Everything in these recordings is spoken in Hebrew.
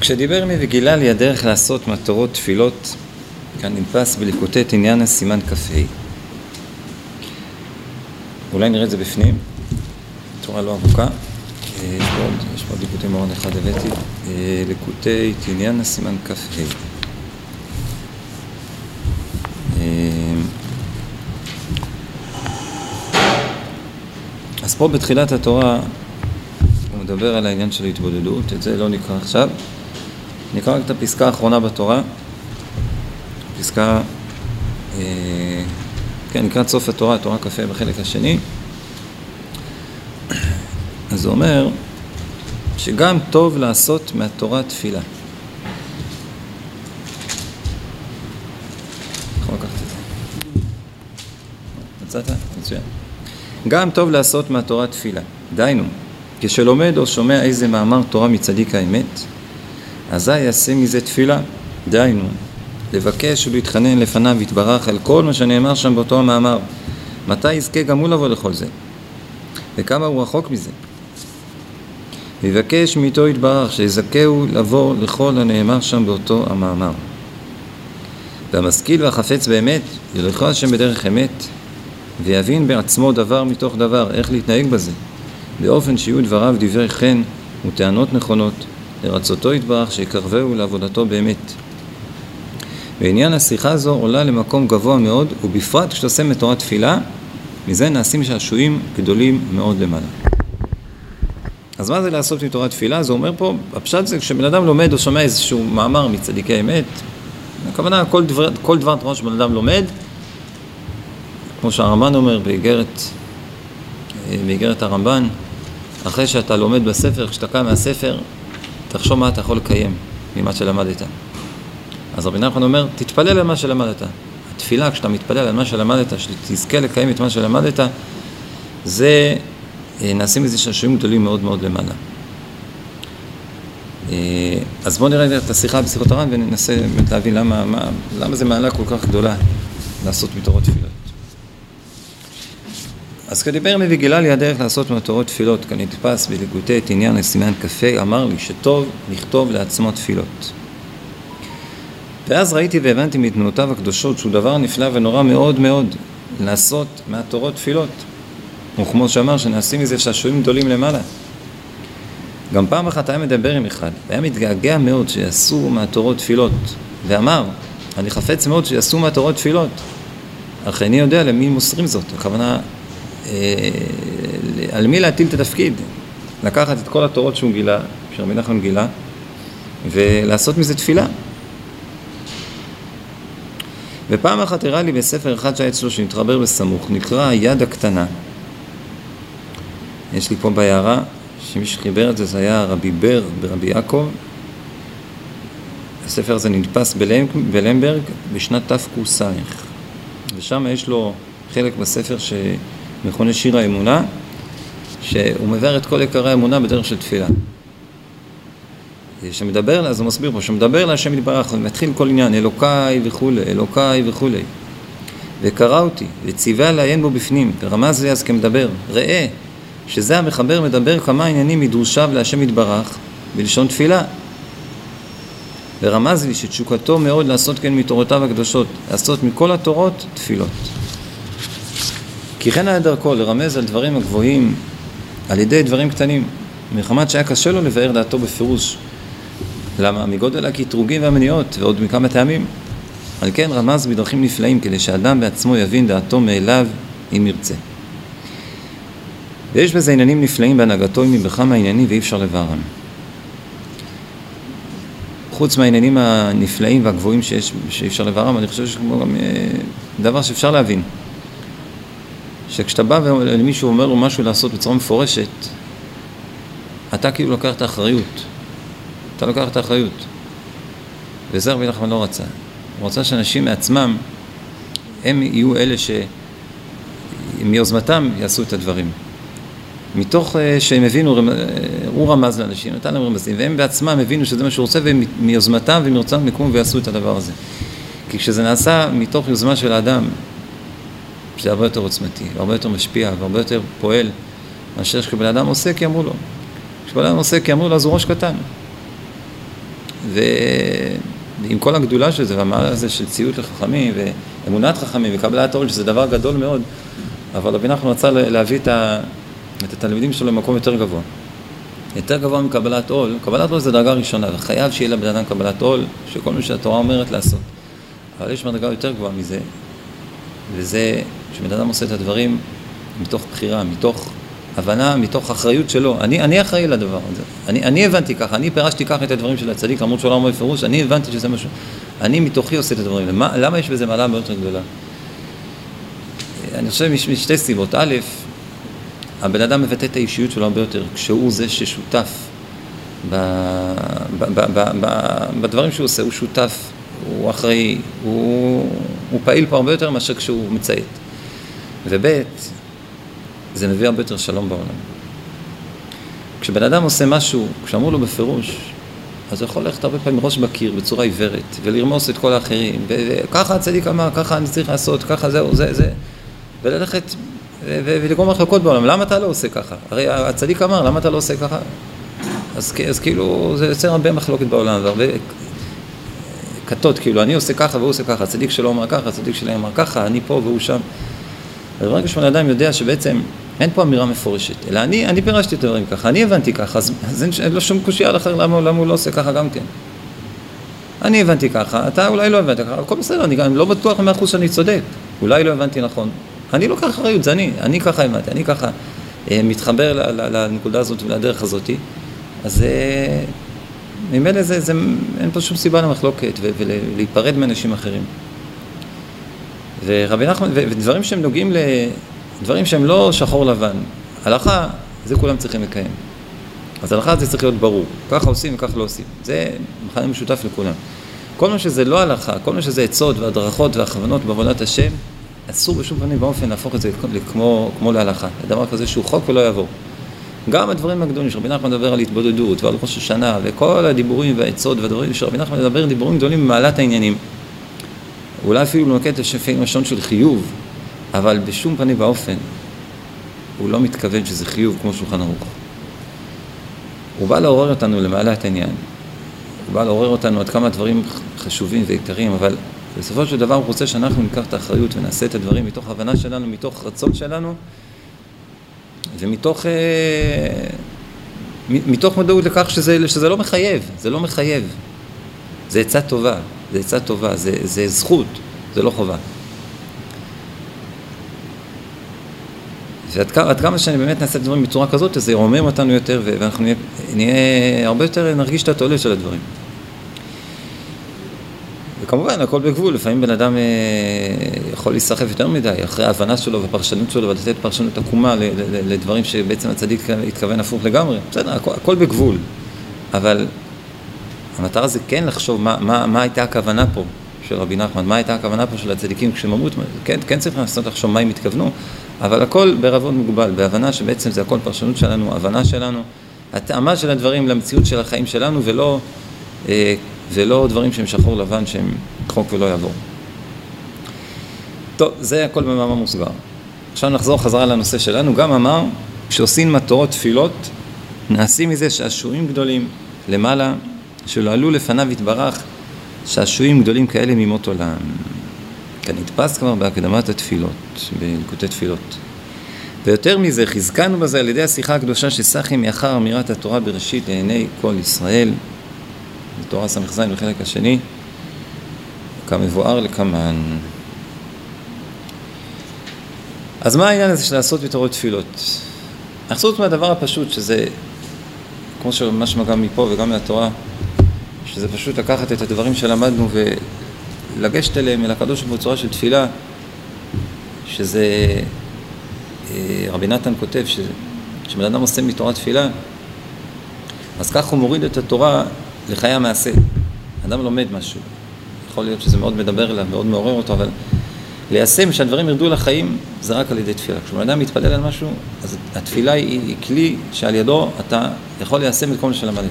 כשדיבר מי וגילה לי הדרך לעשות מטרות תפילות, כאן נדפס בליקוטי עניין הסימן כ"ה. אולי נראה את זה בפנים, תורה לא ארוכה. אה, יש פה עוד, יש פה עוד ליקוטי מאורן אחד הבאתי. אה, ליקוטי עניין הסימן כ"ה. אה, אז פה בתחילת התורה מדבר על העניין של התבודדות, את זה לא נקרא עכשיו. נקרא רק את הפסקה האחרונה בתורה, פסקה, אה, כן, לקראת סוף התורה, תורה כ"ה בחלק השני. אז הוא אומר שגם טוב לעשות מהתורה תפילה. זה. מצאת? מצוין. גם טוב לעשות מהתורה תפילה. דהיינו, כשלומד או שומע איזה מאמר תורה מצדיק האמת, אזי יעשה מזה תפילה, דהיינו, לבקש ולהתחנן לפניו יתברך על כל מה שנאמר שם באותו המאמר. מתי יזכה גם הוא לבוא לכל זה? וכמה הוא רחוק מזה? ויבקש מאיתו יתברך שיזכהו לבוא לכל הנאמר שם באותו המאמר. והמשכיל והחפץ באמת, ילכו השם בדרך אמת, ויבין בעצמו דבר מתוך דבר, איך להתנהג בזה, באופן שיהיו דבריו דברי חן וטענות נכונות, לרצותו יתברך שיקרבהו לעבודתו באמת. ועניין השיחה הזו עולה למקום גבוה מאוד, ובפרט כשאתה עושה מתורת תפילה, מזה נעשים שעשועים גדולים מאוד למעלה. אז מה זה לעשות מתורת תפילה? זה אומר פה, הפשט זה כשבן אדם לומד או שומע איזשהו מאמר מצדיקי אמת, הכוונה כל דבר, כל דבר תורה שבן אדם לומד, כמו שהרמב"ן אומר באיגרת, באיגרת הרמב"ן, אחרי שאתה לומד בספר, כשאתה קם מהספר, תחשוב מה אתה יכול לקיים ממה שלמדת. אז רבי נחמן אומר, תתפלל על מה שלמדת. התפילה, כשאתה מתפלל על מה שלמדת, שתזכה לקיים את מה שלמדת, זה, אה, נעשים מזה שעשועים גדולים מאוד מאוד למעלה. אה, אז בואו נראה את השיחה בשיחות הר"ן וננסה באמת להבין למה, מה, למה זה מעלה כל כך גדולה לעשות מתורות תפילות. אז כדיבר מביא גילה לי הדרך לעשות מתורות תפילות, כנתפס בליגותי את עניין לסימן כ"ה, אמר לי שטוב לכתוב לעצמו תפילות. ואז ראיתי והבנתי מתנועותיו הקדושות שהוא דבר נפלא ונורא מאוד מאוד לעשות מהתורות תפילות. וכמו שאמר, שנעשים מזה שעשועים גדולים למעלה. גם פעם אחת היה מדבר עם אחד, והיה מתגעגע מאוד שיעשו מהתורות תפילות, ואמר, אני חפץ מאוד שיעשו מהתורות תפילות, אך איני יודע למי מוסרים זאת, הכוונה על מי להטיל את התפקיד? לקחת את כל התורות שהוא גילה, שרבי נחמן גילה, ולעשות מזה תפילה. ופעם אחת הראה לי בספר אחד שהיה אצלו שנתחבר בסמוך, נקרא היד הקטנה. יש לי פה בהערה, שמי שחיבר את זה זה היה רבי בר ברבי יעקב. הספר הזה נדפס בלמברג בשנת תק"ס, ושם יש לו חלק בספר ש... מכונה שיר האמונה, שהוא מבאר את כל עיקרי האמונה בדרך של תפילה. שמדבר, אז הוא מסביר פה, שמדבר להשם יתברך, ומתחיל כל עניין, אלוקיי וכולי, אלוקיי וכולי. וקרא אותי, וציווה לעיין בו בפנים, ורמז לי אז כמדבר, ראה, שזה המחבר מדבר כמה עניינים מדרושיו להשם יתברך, בלשון תפילה. ורמז לי שתשוקתו מאוד לעשות כן מתורותיו הקדושות, לעשות מכל התורות תפילות. כי כן היה דרכו לרמז על דברים הגבוהים על ידי דברים קטנים, מחמת שהיה קשה לו לבאר דעתו בפירוש. למה? מגודל הקטרוגים והמניעות ועוד מכמה טעמים. על כן רמז בדרכים נפלאים כדי שאדם בעצמו יבין דעתו מאליו אם ירצה. ויש בזה עניינים נפלאים בהנהגתו עם בכמה עניינים ואי אפשר לבארם. חוץ מהעניינים הנפלאים והגבוהים שיש, שאי אפשר לבארם, אני חושב שיש גם אה, דבר שאפשר להבין. שכשאתה בא ולמישהו אומר לו משהו לעשות בצורה מפורשת, אתה כאילו לוקח את האחריות. אתה לוקח את האחריות. וזה רבי נחמן לא רצה. הוא רצה שאנשים מעצמם, הם יהיו אלה שמיוזמתם יעשו את הדברים. מתוך אה, שהם הבינו, אה, הוא רמז לאנשים, נתן להם רמזים, והם בעצמם הבינו שזה מה שהוא רוצה, ומיוזמתם ומרצונם יקומו ויעשו את הדבר הזה. כי כשזה נעשה מתוך יוזמה של האדם, שזה הרבה יותר עוצמתי, והרבה יותר משפיע, והרבה יותר פועל, מאשר שכבן אדם עושה כי אמרו לו. כשבן עושה כי אמרו לו אז הוא ראש קטן. ועם כל הגדולה של זה והמעלה הזה של ציות לחכמים ואמונת חכמים וקבלת עול שזה דבר גדול מאוד אבל רבי נחמן רצה להביא את, ה... את התלמידים שלו למקום יותר גבוה. יותר גבוה מקבלת עול, קבלת עול זה דרגה ראשונה, וחייב שיהיה לבן אדם קבלת עול, שכל מה שהתורה אומרת לעשות. אבל יש מדרגה יותר גבוהה מזה, וזה שבן אדם עושה את הדברים מתוך בחירה, מתוך הבנה, מתוך אחריות שלו. אני, אני אחראי לדבר הזה. אני, אני הבנתי ככה, אני פירשתי ככה את הדברים של הצדיק, למרות שהוא לא אומר בפירוש, אני הבנתי שזה משהו. אני מתוכי עושה את הדברים. למה, למה יש בזה מעלה מאוד גדולה? אני חושב משתי סיבות. א', הבן אדם מבטא את האישיות שלו הרבה יותר כשהוא זה ששותף ב, ב, ב, ב, ב, בדברים שהוא עושה, הוא שותף, הוא אחראי, הוא, הוא פעיל פה הרבה יותר מאשר כשהוא מציית. וב', זה מביא הרבה יותר שלום בעולם. כשבן אדם עושה משהו, כשאמרו לו בפירוש, אז הוא יכול ללכת הרבה פעמים ראש בקיר בצורה עיוורת, ולרמוס את כל האחרים, וככה הצדיק אמר, ככה אני צריך לעשות, ככה זהו, זה, זה, וללכת ולגרום מחלוקות בעולם. למה אתה לא עושה ככה? הרי הצדיק אמר, למה אתה לא עושה ככה? אז, אז כאילו, זה יוצר הרבה מחלוקת בעולם, והרבה כתות, כאילו, אני עושה ככה והוא עושה ככה, הצדיק שלו אמר ככה, הצדיק שלי אמר ככה, אני פה והוא שם. אז ברגע שבן אדם יודע שבעצם אין פה אמירה מפורשת, אלא אני, אני פירשתי את הדברים ככה, אני הבנתי ככה, אז, אז אין לו שום קושייה אחר למה, למה הוא לא עושה ככה גם כן. אני הבנתי ככה, אתה אולי לא הבנת ככה, הכל בסדר, אני גם לא בטוח במאה אחוז שאני צודק, אולי לא הבנתי נכון. אני לוקח אחריות, זה אני, אני ככה הבנתי, אני ככה אה, מתחבר ל, ל, לנקודה הזאת ולדרך הזאת, אז אה, ממילא זה, זה, אין פה שום סיבה למחלוקת ולהיפרד מאנשים אחרים. ורבי נחמן, ודברים שהם נוגעים לדברים שהם לא שחור לבן, הלכה, זה כולם צריכים לקיים. אז הלכה זה צריך להיות ברור, ככה עושים וככה לא עושים, זה מכנה משותף לכולם. כל מה שזה לא הלכה, כל מה שזה עצות והדרכות והכוונות בעבודת השם, אסור בשום פנים ואופן להפוך את זה כמו, כמו להלכה, לדבר כזה שהוא חוק ולא יעבור. גם הדברים הגדולים שרבי נחמן מדבר על התבודדות ועל ראש השנה וכל הדיבורים והעצות והדברים שרבי נחמן מדבר דיבורים גדולים במעלת העניינים. אולי אפילו נוקט לפעמים לשון של חיוב, אבל בשום פנים ואופן הוא לא מתכוון שזה חיוב כמו שולחן ערוך. הוא בא לעורר אותנו למעלת העניין. הוא בא לעורר אותנו עד כמה דברים חשובים ויקרים, אבל בסופו של דבר הוא רוצה שאנחנו ניקח את האחריות ונעשה את הדברים מתוך הבנה שלנו, מתוך רצון שלנו ומתוך אה, מתוך מודעות לכך שזה, שזה לא מחייב, זה לא מחייב. זה עצה טובה, זה עצה טובה, זה, זה זכות, זה לא חובה. ועד כמה שאני באמת נעשה את הדברים בצורה כזאת, זה ירומם אותנו יותר ואנחנו נהיה, נהיה הרבה יותר, נרגיש את התועלת של הדברים. וכמובן, הכל בגבול, לפעמים בן אדם אה, יכול להיסחף יותר מדי, אחרי ההבנה שלו והפרשנות שלו, ולתת פרשנות עקומה לדברים שבעצם הצדיק התכוון הפוך לגמרי. בסדר, הכל, הכל בגבול. אבל המטרה זה כן לחשוב מה, מה, מה הייתה הכוונה פה של רבי נחמן, מה הייתה הכוונה פה של הצדיקים כשהם אמרו, כן, כן צריך לנסות לחשוב מה הם התכוונו, אבל הכל בערבון מוגבל, בהבנה שבעצם זה הכל פרשנות שלנו, הבנה שלנו, התאמה של הדברים למציאות של החיים שלנו, ולא... אה, ולא דברים שהם שחור לבן שהם חוק ולא יעבור. טוב, זה הכל במאמר מוסגר. עכשיו נחזור חזרה לנושא שלנו. גם אמר, כשעושים מטרות תפילות, נעשים מזה שעשועים גדולים למעלה, שלא עלו לפניו יתברך שעשועים גדולים כאלה ממות עולם. כנתפס כבר בהקדמת התפילות, בלקוטי תפילות. ויותר מזה, חזקנו בזה על ידי השיחה הקדושה שסחי מאחר אמירת התורה בראשית לעיני כל ישראל. בתורה ס"ז בחלק השני, כמבואר לקמן. אז מה העניין הזה של לעשות מתורות תפילות? חוץ מהדבר הפשוט, שזה, כמו שמשמע גם מפה וגם מהתורה, שזה פשוט לקחת את הדברים שלמדנו ולגשת אליהם אל הקדוש בצורה של תפילה, שזה, אה, רבי נתן כותב, כשבן אדם עושה מתורה תפילה, אז כך הוא מוריד את התורה לחיי המעשה. אדם לומד משהו, יכול להיות שזה מאוד מדבר אליו, מאוד מעורר אותו, אבל ליישם שהדברים ירדו לחיים זה רק על ידי תפילה. כשבן אדם מתפלל על משהו, אז התפילה היא, היא כלי שעל ידו אתה יכול ליישם את כל מה שלמדת.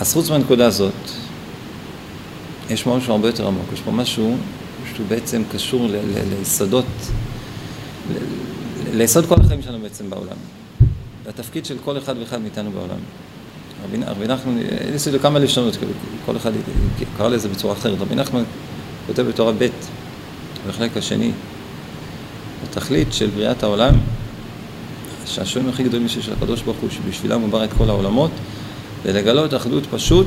אז חוץ מהנקודה הזאת, יש פה משהו הרבה יותר עמוק, יש פה משהו שהוא בעצם קשור ליסודות, ליסוד כל החיים שלנו בעצם בעולם. לתפקיד של כל אחד ואחד מאיתנו בעולם. רבי נחמן, יש לזה כמה לשונות, כל אחד קרא לזה בצורה אחרת. רבי נחמן כותב בתורה ב', בחלק השני, התכלית של בריאת העולם, שהשם הכי גדולים שיש לקדוש ברוך הוא, שבשבילם הוא ברא את כל העולמות, זה לגלות אחדות פשוט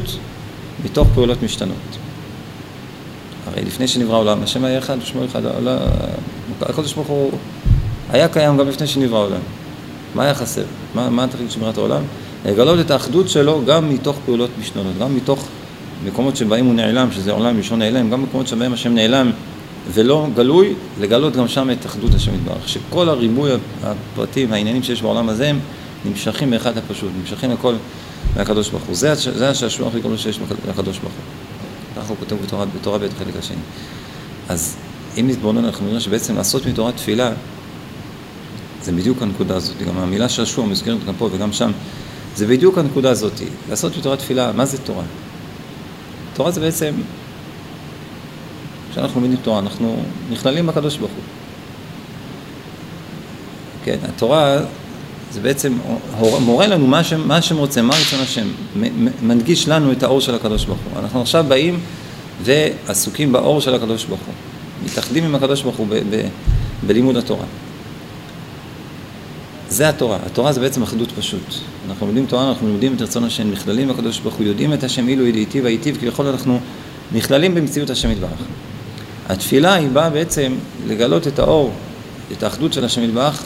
מתוך פעולות משתנות. הרי לפני שנברא העולם, השם היה אחד ושמו אחד, הקדוש ברוך הוא היה קיים גם לפני שנברא העולם. מה היה חסר? מה, מה התכלית של בריאת העולם? לגלות את האחדות שלו גם מתוך פעולות משתנות, גם מתוך מקומות שבהם הוא נעלם, שזה עולם ראשון נעלם, גם מקומות שבהם השם נעלם ולא גלוי, לגלות גם שם את אחדות השם יתברך. שכל הריבוי הפרטים, העניינים שיש בעולם הזה, הם נמשכים מאחד הפשוט, נמשכים לכל מהקדוש ברוך הוא. זה, זה השעשוע הכי גדול שיש לקדוש ברוך הוא. ככה הוא כותב בתורה, בתורה ב' חלק השני. אז אם נתבונן אנחנו נראה שבעצם לעשות מתורה תפילה זה בדיוק הנקודה הזאת, גם המילה שעשוע מוזכרת גם פה וגם שם, זה בדיוק הנקודה הזאת. לעשות מתורה תפילה, מה זה תורה? תורה זה בעצם, כשאנחנו מבינים תורה, אנחנו נכללים בקדוש ברוך הוא. כן, התורה זה בעצם מורה לנו מה השם, מה השם רוצה, מה רצון השם, מנגיש לנו את האור של הקדוש ברוך הוא. אנחנו עכשיו באים ועסוקים באור של הקדוש ברוך הוא, מתאחדים עם הקדוש ברוך הוא ב- ב- בלימוד התורה. זה התורה, התורה זה בעצם אחדות פשוט. אנחנו לומדים תורה, אנחנו לומדים את רצון השם, נכללים בקדוש ברוך הוא, יודעים את השם אילו ידיעתי והיטיב, כביכול אנחנו נכללים במציאות השם יתברך. התפילה היא באה בעצם לגלות את האור, את האחדות של השם יתברך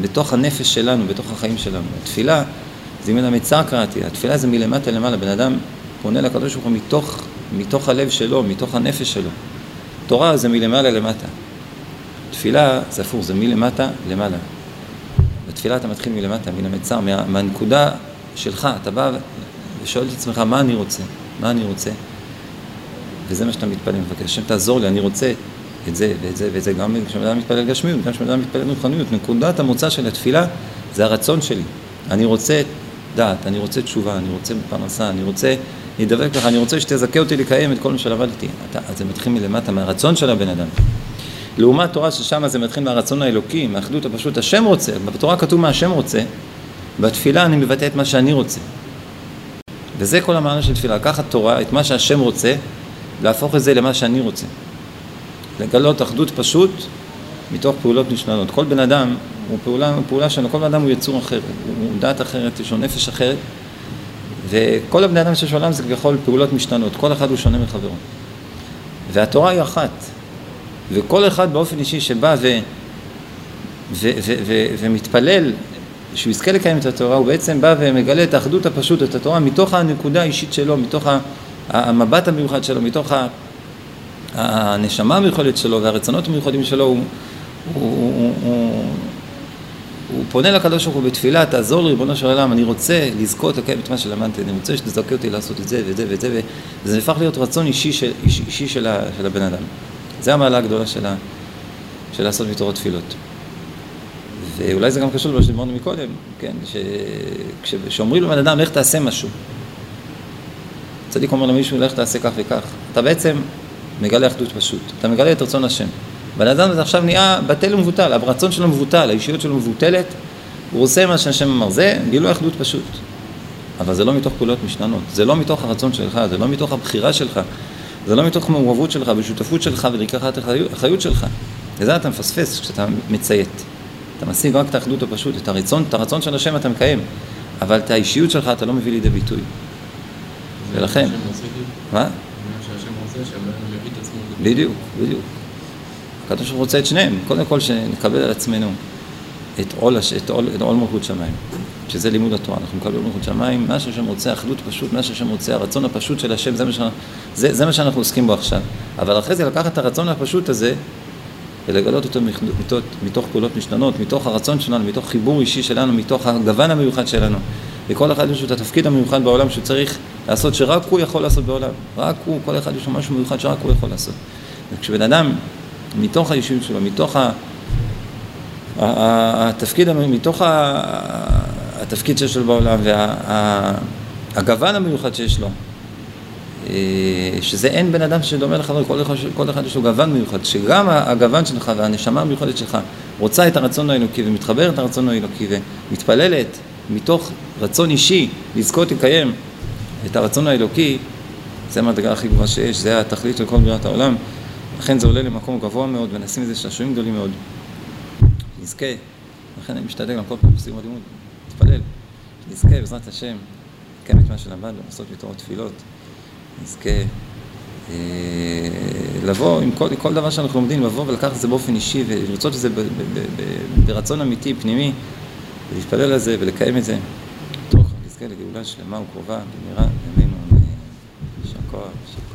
בתוך הנפש שלנו, בתוך החיים שלנו. התפילה זה מן המצר קראתי, התפילה זה מלמטה למעלה, בן אדם פונה לקדוש ברוך הוא מתוך, מתוך הלב שלו, מתוך הנפש שלו. תורה זה מלמעלה למטה. תפילה זה הפוך, זה מלמטה למעלה. בתפילה אתה מתחיל מלמטה, מן המצר, מה, מהנקודה שלך, אתה בא ושואל את עצמך מה אני רוצה, מה אני רוצה, וזה מה שאתה מתפלל מבקש. השם תעזור לי, אני רוצה את זה ואת זה ואת זה, גם כשבן אדם מתפלל גשמיות, גם כשבן אדם מתפלל רוחניות. נקודת המוצא של התפילה זה הרצון שלי. אני רוצה דעת, אני רוצה תשובה, אני רוצה פרנסה, אני רוצה להידבק לך, אני רוצה שתזכה אותי לקיים את כל מה שלמדתי. אז זה מתחיל מלמטה, מהרצון של הבן אדם. לעומת תורה ששם זה מתחיל מהרצון האלוקי, מהאחדות הפשוט, השם רוצה, בתורה כתוב מה השם רוצה, בתפילה אני מבטא את מה שאני רוצה. וזה כל המענה של תפילה, לקחת תורה, את מה שהשם רוצה, להפוך את זה למה שאני רוצה. לגלות אחדות פשוט מתוך פעולות נשננות. כל בן אדם הוא פעולה, פעולה שלנו, כל בן אדם הוא יצור אחר, הוא דת אחרת, יש לו נפש אחרת, וכל הבני אדם שיש בעולם זה כביכול פעולות משתנות, כל אחד הוא שונה מחברו. והתורה היא אחת, וכל אחד באופן אישי שבא ו, ו, ו, ו, ומתפלל שהוא יזכה לקיים את התורה, הוא בעצם בא ומגלה את האחדות הפשוט, את התורה, מתוך הנקודה האישית שלו, מתוך המבט המיוחד שלו, מתוך הנשמה המיוחדת שלו והרצונות המיוחדים שלו, הוא, הוא, הוא, הוא, הוא פונה לקדוש ברוך הוא בתפילה, תעזור לי ריבונו של עולם, אני רוצה לזכות לקיים את מה שלמדתי, אני רוצה שתזכה אותי לעשות את זה ואת זה ואת זה, וזה נהפך להיות רצון אישי של, אישי, של, של הבן אדם. זה המעלה הגדולה של, ה, של לעשות מתורות תפילות. ואולי זה גם קשור למה שדיברנו מקודם, כן, כשאומרים לבן אדם, לך תעשה משהו. צדיק אומר למישהו, לך תעשה כך וכך. אתה בעצם מגלה אחדות פשוט, אתה מגלה את רצון השם. בן אדם הזה עכשיו נהיה בטל ומבוטל, הרצון שלו מבוטל, האישיות שלו מבוטלת, הוא עושה מה שהשם אמר, זה גילוי אחדות פשוט. אבל זה לא מתוך פעולות משננות, זה לא מתוך הרצון שלך, זה לא מתוך הבחירה שלך, זה לא מתוך מעורבות שלך ושותפות שלך ולקחת אחריות שלך. וזה אתה מפספס כשאתה מציית. אתה משיג רק את האחדות הפשוט, את הרצון, את הרצון של השם אתה מקיים, אבל את האישיות שלך אתה לא מביא לידי ביטוי. ולכן... מה? בדיוק, בדיוק. הקדוש ברוך הוא רוצה את שניהם, קודם כל שנקבל על עצמנו את עול, את עול, את עול מלכות שמיים, שזה לימוד התורה, אנחנו מקבלים מלכות שמיים, מה שהשם רוצה, אחדות פשוט, מה שהשם רוצה, הרצון הפשוט של השם, זה מה, ש... זה, זה מה שאנחנו עוסקים בו עכשיו. אבל אחרי זה לקחת את הרצון הפשוט הזה ולגלות אותו מתוך, מתוך פעולות משתנות, מתוך הרצון שלנו, מתוך חיבור אישי שלנו, מתוך הגוון המיוחד שלנו. לכל אחד יש את התפקיד המיוחד בעולם שהוא צריך לעשות, שרק הוא יכול לעשות בעולם. רק הוא, כל אחד יש לו משהו מיוחד שרק הוא יכול לעשות. וכשבן אדם, מתוך האישיות שלו, מתוך. התפקיד, מתוך התפקיד שיש לו בעולם והגוון המיוחד שיש לו, אה, שזה אין בן אדם שדומה לך, כל אחד, יש לו גוון מיוחד, שגם הגוון שלך והנשמה המיוחדת שלך רוצה את הרצון האלוקי ומתחברת לרצון האלוקי ומתפללת מתוך רצון אישי לזכות לקיים את הרצון האלוקי, זה המדרגה הכי גבוהה שיש, זה התכלית של כל בריאת העולם. לכן זה עולה למקום גבוה מאוד, ונשים לזה שעשועים גדולים מאוד. נזכה, לכן אני משתדל גם כל פעם בסיום הלימוד, נתפלל, נזכה בעזרת השם, לקיים את מה שלמדנו, לעשות יותר תפילות, נזכה אה, לבוא עם כל, כל דבר שאנחנו לומדים, לבוא ולקחת את זה באופן אישי ולרצות את זה ברצון אמיתי, פנימי, ולהתפלל על זה ולקיים את זה. תוך נזכה לגאולה שלמה וקרובה במהרה כוח, יישר כוח.